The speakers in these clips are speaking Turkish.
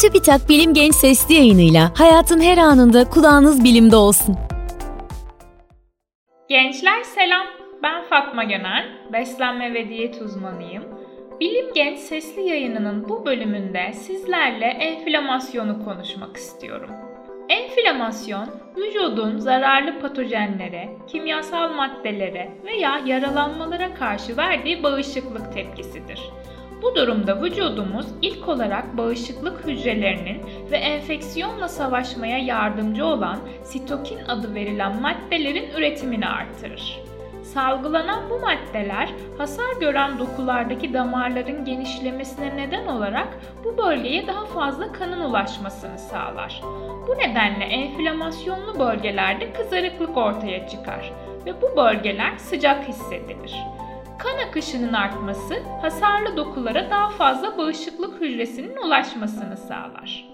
TÜBİTAK Bilim Genç Sesli yayınıyla hayatın her anında kulağınız bilimde olsun. Gençler selam, ben Fatma Gönen, beslenme ve diyet uzmanıyım. Bilim Genç Sesli yayınının bu bölümünde sizlerle enflamasyonu konuşmak istiyorum. Enflamasyon, vücudun zararlı patojenlere, kimyasal maddelere veya yaralanmalara karşı verdiği bağışıklık tepkisidir. Bu durumda vücudumuz ilk olarak bağışıklık hücrelerinin ve enfeksiyonla savaşmaya yardımcı olan sitokin adı verilen maddelerin üretimini artırır. Salgılanan bu maddeler hasar gören dokulardaki damarların genişlemesine neden olarak bu bölgeye daha fazla kanın ulaşmasını sağlar. Bu nedenle enflamasyonlu bölgelerde kızarıklık ortaya çıkar ve bu bölgeler sıcak hissedilir. Kan akışının artması hasarlı dokulara daha fazla bağışıklık hücresinin ulaşmasını sağlar.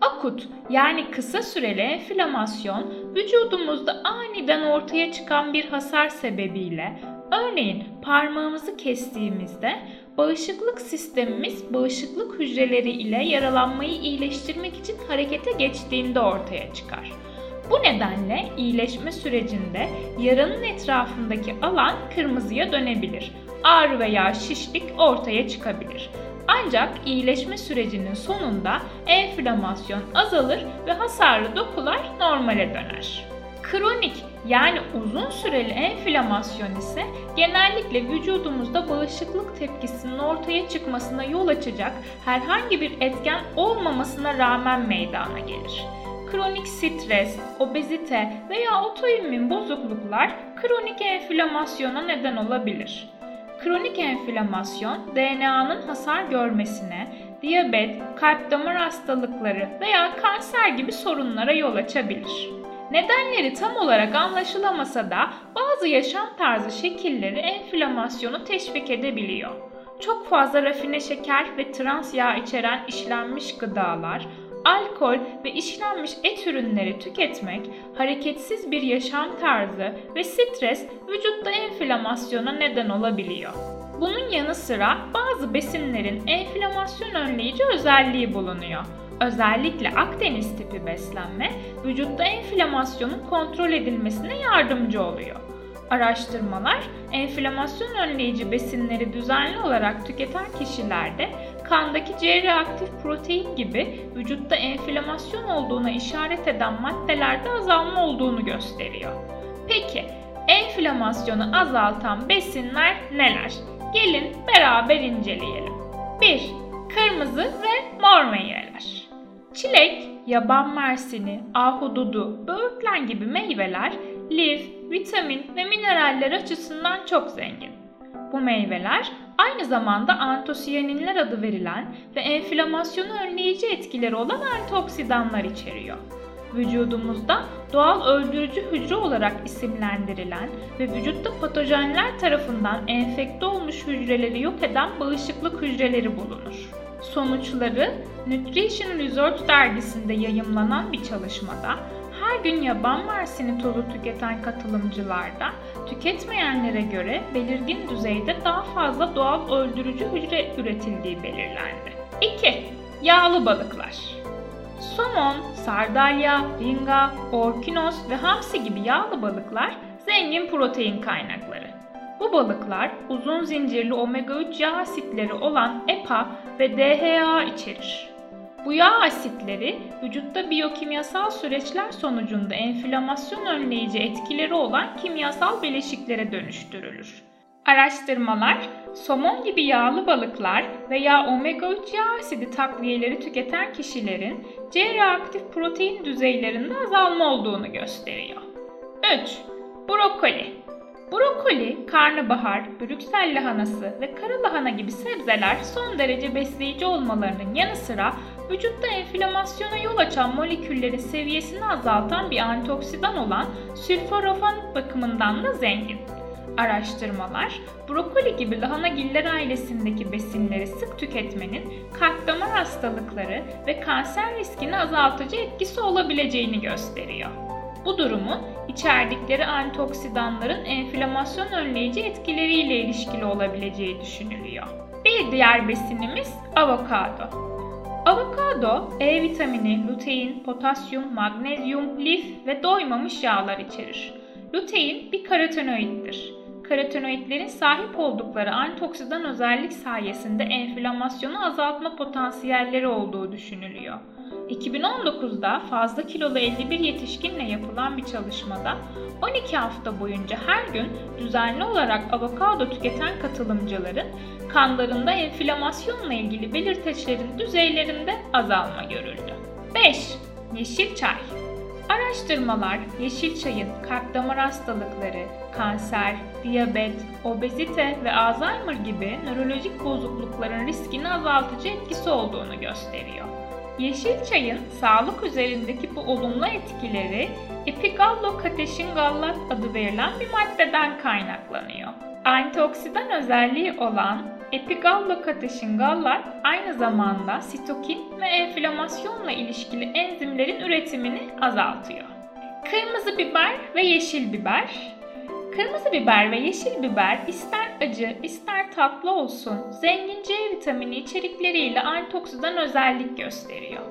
Akut yani kısa süreli enflamasyon vücudumuzda aniden ortaya çıkan bir hasar sebebiyle örneğin parmağımızı kestiğimizde bağışıklık sistemimiz bağışıklık hücreleri ile yaralanmayı iyileştirmek için harekete geçtiğinde ortaya çıkar. Bu nedenle iyileşme sürecinde yaranın etrafındaki alan kırmızıya dönebilir. Ağrı veya şişlik ortaya çıkabilir. Ancak iyileşme sürecinin sonunda enflamasyon azalır ve hasarlı dokular normale döner. Kronik yani uzun süreli enflamasyon ise genellikle vücudumuzda bağışıklık tepkisinin ortaya çıkmasına yol açacak herhangi bir etken olmamasına rağmen meydana gelir kronik stres, obezite veya otoimmün bozukluklar kronik enflamasyona neden olabilir. Kronik enflamasyon DNA'nın hasar görmesine, diyabet, kalp damar hastalıkları veya kanser gibi sorunlara yol açabilir. Nedenleri tam olarak anlaşılamasa da bazı yaşam tarzı şekilleri enflamasyonu teşvik edebiliyor. Çok fazla rafine şeker ve trans yağ içeren işlenmiş gıdalar, alkol ve işlenmiş et ürünleri tüketmek, hareketsiz bir yaşam tarzı ve stres vücutta enflamasyona neden olabiliyor. Bunun yanı sıra bazı besinlerin enflamasyon önleyici özelliği bulunuyor. Özellikle Akdeniz tipi beslenme vücutta enflamasyonun kontrol edilmesine yardımcı oluyor. Araştırmalar, enflamasyon önleyici besinleri düzenli olarak tüketen kişilerde kandaki C reaktif protein gibi vücutta enflamasyon olduğuna işaret eden maddelerde azalma olduğunu gösteriyor. Peki, enflamasyonu azaltan besinler neler? Gelin beraber inceleyelim. 1. Kırmızı ve mor meyveler. Çilek, yaban mersini, ahududu, böğürtlen gibi meyveler lif, vitamin ve mineraller açısından çok zengin. Bu meyveler aynı zamanda antosiyaninler adı verilen ve enflamasyonu önleyici etkileri olan antioksidanlar içeriyor. Vücudumuzda doğal öldürücü hücre olarak isimlendirilen ve vücutta patojenler tarafından enfekte olmuş hücreleri yok eden bağışıklık hücreleri bulunur. Sonuçları Nutrition Research dergisinde yayımlanan bir çalışmada her gün yaban mersini tozu tüketen katılımcılarda tüketmeyenlere göre belirgin düzeyde daha fazla doğal öldürücü hücre üretildiği belirlendi. 2. Yağlı balıklar Somon, sardalya, ringa, orkinos ve hamsi gibi yağlı balıklar zengin protein kaynakları. Bu balıklar uzun zincirli omega 3 yağ asitleri olan EPA ve DHA içerir. Bu yağ asitleri vücutta biyokimyasal süreçler sonucunda enflamasyon önleyici etkileri olan kimyasal bileşiklere dönüştürülür. Araştırmalar, somon gibi yağlı balıklar veya omega 3 yağ asidi takviyeleri tüketen kişilerin C reaktif protein düzeylerinde azalma olduğunu gösteriyor. 3. Brokoli Brokoli, karnabahar, brüksel lahanası ve kara lahana gibi sebzeler son derece besleyici olmalarının yanı sıra vücutta enflamasyona yol açan moleküllerin seviyesini azaltan bir antioksidan olan sülforafan bakımından da zengin. Araştırmalar, brokoli gibi lahanagiller ailesindeki besinleri sık tüketmenin kalp damar hastalıkları ve kanser riskini azaltıcı etkisi olabileceğini gösteriyor. Bu durumun içerdikleri antioksidanların enflamasyon önleyici etkileriyle ilişkili olabileceği düşünülüyor. Bir diğer besinimiz avokado. Avokado, E vitamini, lutein, potasyum, magnezyum, lif ve doymamış yağlar içerir. Lutein bir karotenoiddir. Karotenoidlerin sahip oldukları antioksidan özellik sayesinde enflamasyonu azaltma potansiyelleri olduğu düşünülüyor. 2019'da fazla kilolu 51 yetişkinle yapılan bir çalışmada 12 hafta boyunca her gün düzenli olarak avokado tüketen katılımcıların kanlarında enflamasyonla ilgili belirteçlerin düzeylerinde azalma görüldü. 5. Yeşil çay Araştırmalar yeşil çayın kalp damar hastalıkları, kanser, diyabet, obezite ve Alzheimer gibi nörolojik bozuklukların riskini azaltıcı etkisi olduğunu gösteriyor. Yeşil çayın sağlık üzerindeki bu olumlu etkileri epigallokateşin gallat adı verilen bir maddeden kaynaklanıyor. Antioksidan özelliği olan epigallokateşin gallat aynı zamanda sitokin ve enflamasyonla ilişkili enzimlerin üretimini azaltıyor. Kırmızı biber ve yeşil biber Kırmızı biber ve yeşil biber ister acı ister tatlı olsun zengin C vitamini içerikleriyle antioksidan özellik gösteriyor.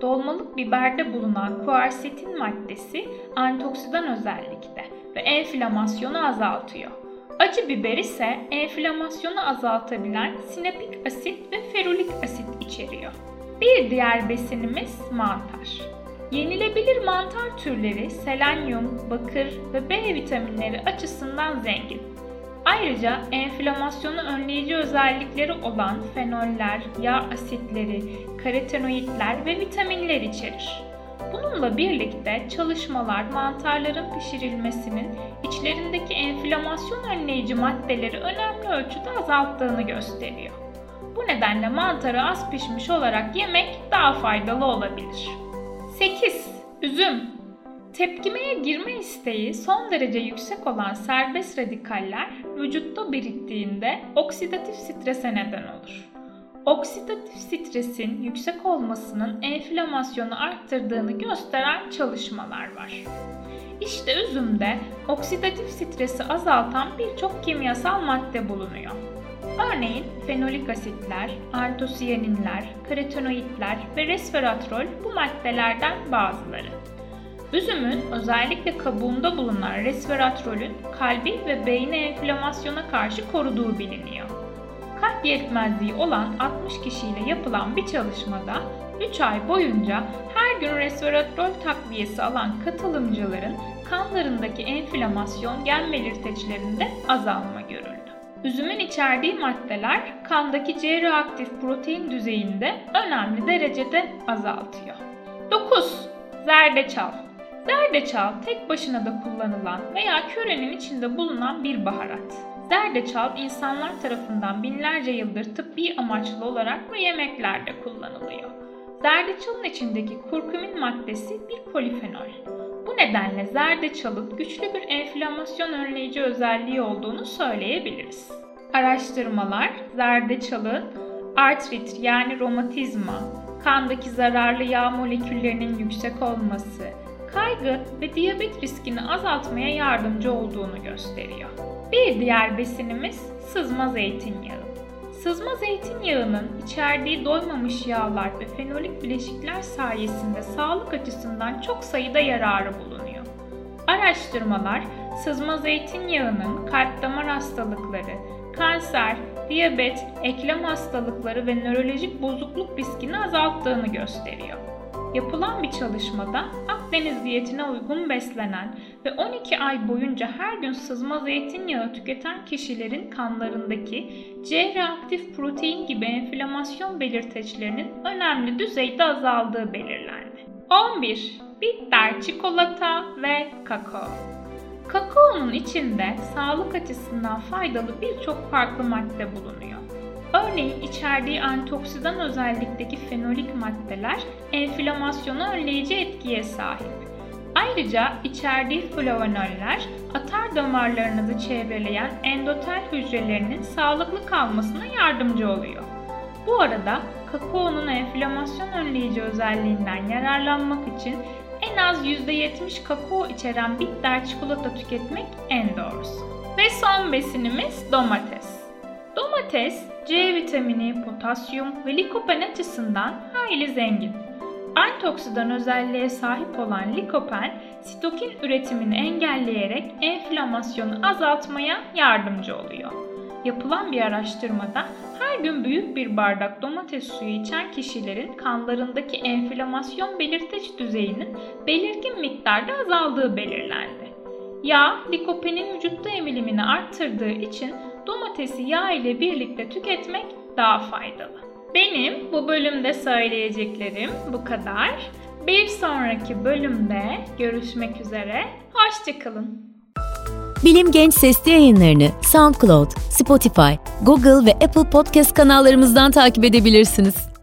Dolmalık biberde bulunan kuarsetin maddesi antioksidan özellikte ve enflamasyonu azaltıyor. Acı biber ise enflamasyonu azaltabilen sinepik asit ve ferulik asit içeriyor. Bir diğer besinimiz mantar. Yenilebilir mantar türleri selenyum, bakır ve B vitaminleri açısından zengin. Ayrıca enflamasyonu önleyici özellikleri olan fenoller, yağ asitleri, karotenoidler ve vitaminler içerir. Bununla birlikte çalışmalar mantarların pişirilmesinin içlerindeki enflamasyon önleyici maddeleri önemli ölçüde azalttığını gösteriyor. Bu nedenle mantarı az pişmiş olarak yemek daha faydalı olabilir. 8. Üzüm Tepkimeye girme isteği son derece yüksek olan serbest radikaller vücutta biriktiğinde oksidatif strese neden olur. Oksidatif stresin yüksek olmasının enflamasyonu arttırdığını gösteren çalışmalar var. İşte üzümde oksidatif stresi azaltan birçok kimyasal madde bulunuyor. Örneğin fenolik asitler, antosiyaninler, karotenoidler ve resveratrol bu maddelerden bazıları. Üzümün özellikle kabuğunda bulunan resveratrolün kalbi ve beyni enflamasyona karşı koruduğu biliniyor. Kalp yetmezliği olan 60 kişiyle yapılan bir çalışmada 3 ay boyunca her gün resveratrol takviyesi alan katılımcıların kanlarındaki enflamasyon gen belirteçlerinde azalma görüldü. Üzümün içerdiği maddeler kandaki C reaktif protein düzeyinde önemli derecede azaltıyor. 9. Zerdeçal Zerdeçal tek başına da kullanılan veya körenin içinde bulunan bir baharat. Zerdeçal insanlar tarafından binlerce yıldır tıbbi amaçlı olarak ve yemeklerde kullanılıyor. Zerdeçalın içindeki kurkumin maddesi bir polifenol. Bu nedenle zerdeçalın güçlü bir enflamasyon önleyici özelliği olduğunu söyleyebiliriz. Araştırmalar zerdeçalın artrit yani romatizma, kandaki zararlı yağ moleküllerinin yüksek olması, kaygı ve diyabet riskini azaltmaya yardımcı olduğunu gösteriyor. Bir diğer besinimiz sızma zeytinyağı. Sızma zeytinyağının içerdiği doymamış yağlar ve fenolik bileşikler sayesinde sağlık açısından çok sayıda yararı bulunuyor. Araştırmalar sızma zeytinyağının kalp damar hastalıkları, kanser, diyabet, eklem hastalıkları ve nörolojik bozukluk riskini azalttığını gösteriyor. Yapılan bir çalışmada Akdeniz diyetine uygun beslenen ve 12 ay boyunca her gün sızma zeytinyağı tüketen kişilerin kanlarındaki C reaktif protein gibi enflamasyon belirteçlerinin önemli düzeyde azaldığı belirlendi. 11. Bitter çikolata ve kakao. Kakaonun içinde sağlık açısından faydalı birçok farklı madde bulunuyor. Örneğin içerdiği antioksidan özellikteki fenolik maddeler enflamasyonu önleyici etkiye sahip. Ayrıca içerdiği flavonoller atar damarlarınızı çevreleyen endotel hücrelerinin sağlıklı kalmasına yardımcı oluyor. Bu arada kakaonun enflamasyon önleyici özelliğinden yararlanmak için en az %70 kakao içeren bitter çikolata tüketmek en doğrusu. Ve son besinimiz domates. Domates C vitamini, potasyum ve likopen açısından hayli zengin. Antioksidan özelliğe sahip olan likopen, sitokin üretimini engelleyerek enflamasyonu azaltmaya yardımcı oluyor. Yapılan bir araştırmada her gün büyük bir bardak domates suyu içen kişilerin kanlarındaki enflamasyon belirteç düzeyinin belirgin miktarda azaldığı belirlendi. Yağ, likopenin vücutta emilimini arttırdığı için domatesi yağ ile birlikte tüketmek daha faydalı. Benim bu bölümde söyleyeceklerim bu kadar. Bir sonraki bölümde görüşmek üzere. Hoşçakalın. Bilim Genç Sesli yayınlarını SoundCloud, Spotify, Google ve Apple Podcast kanallarımızdan takip edebilirsiniz.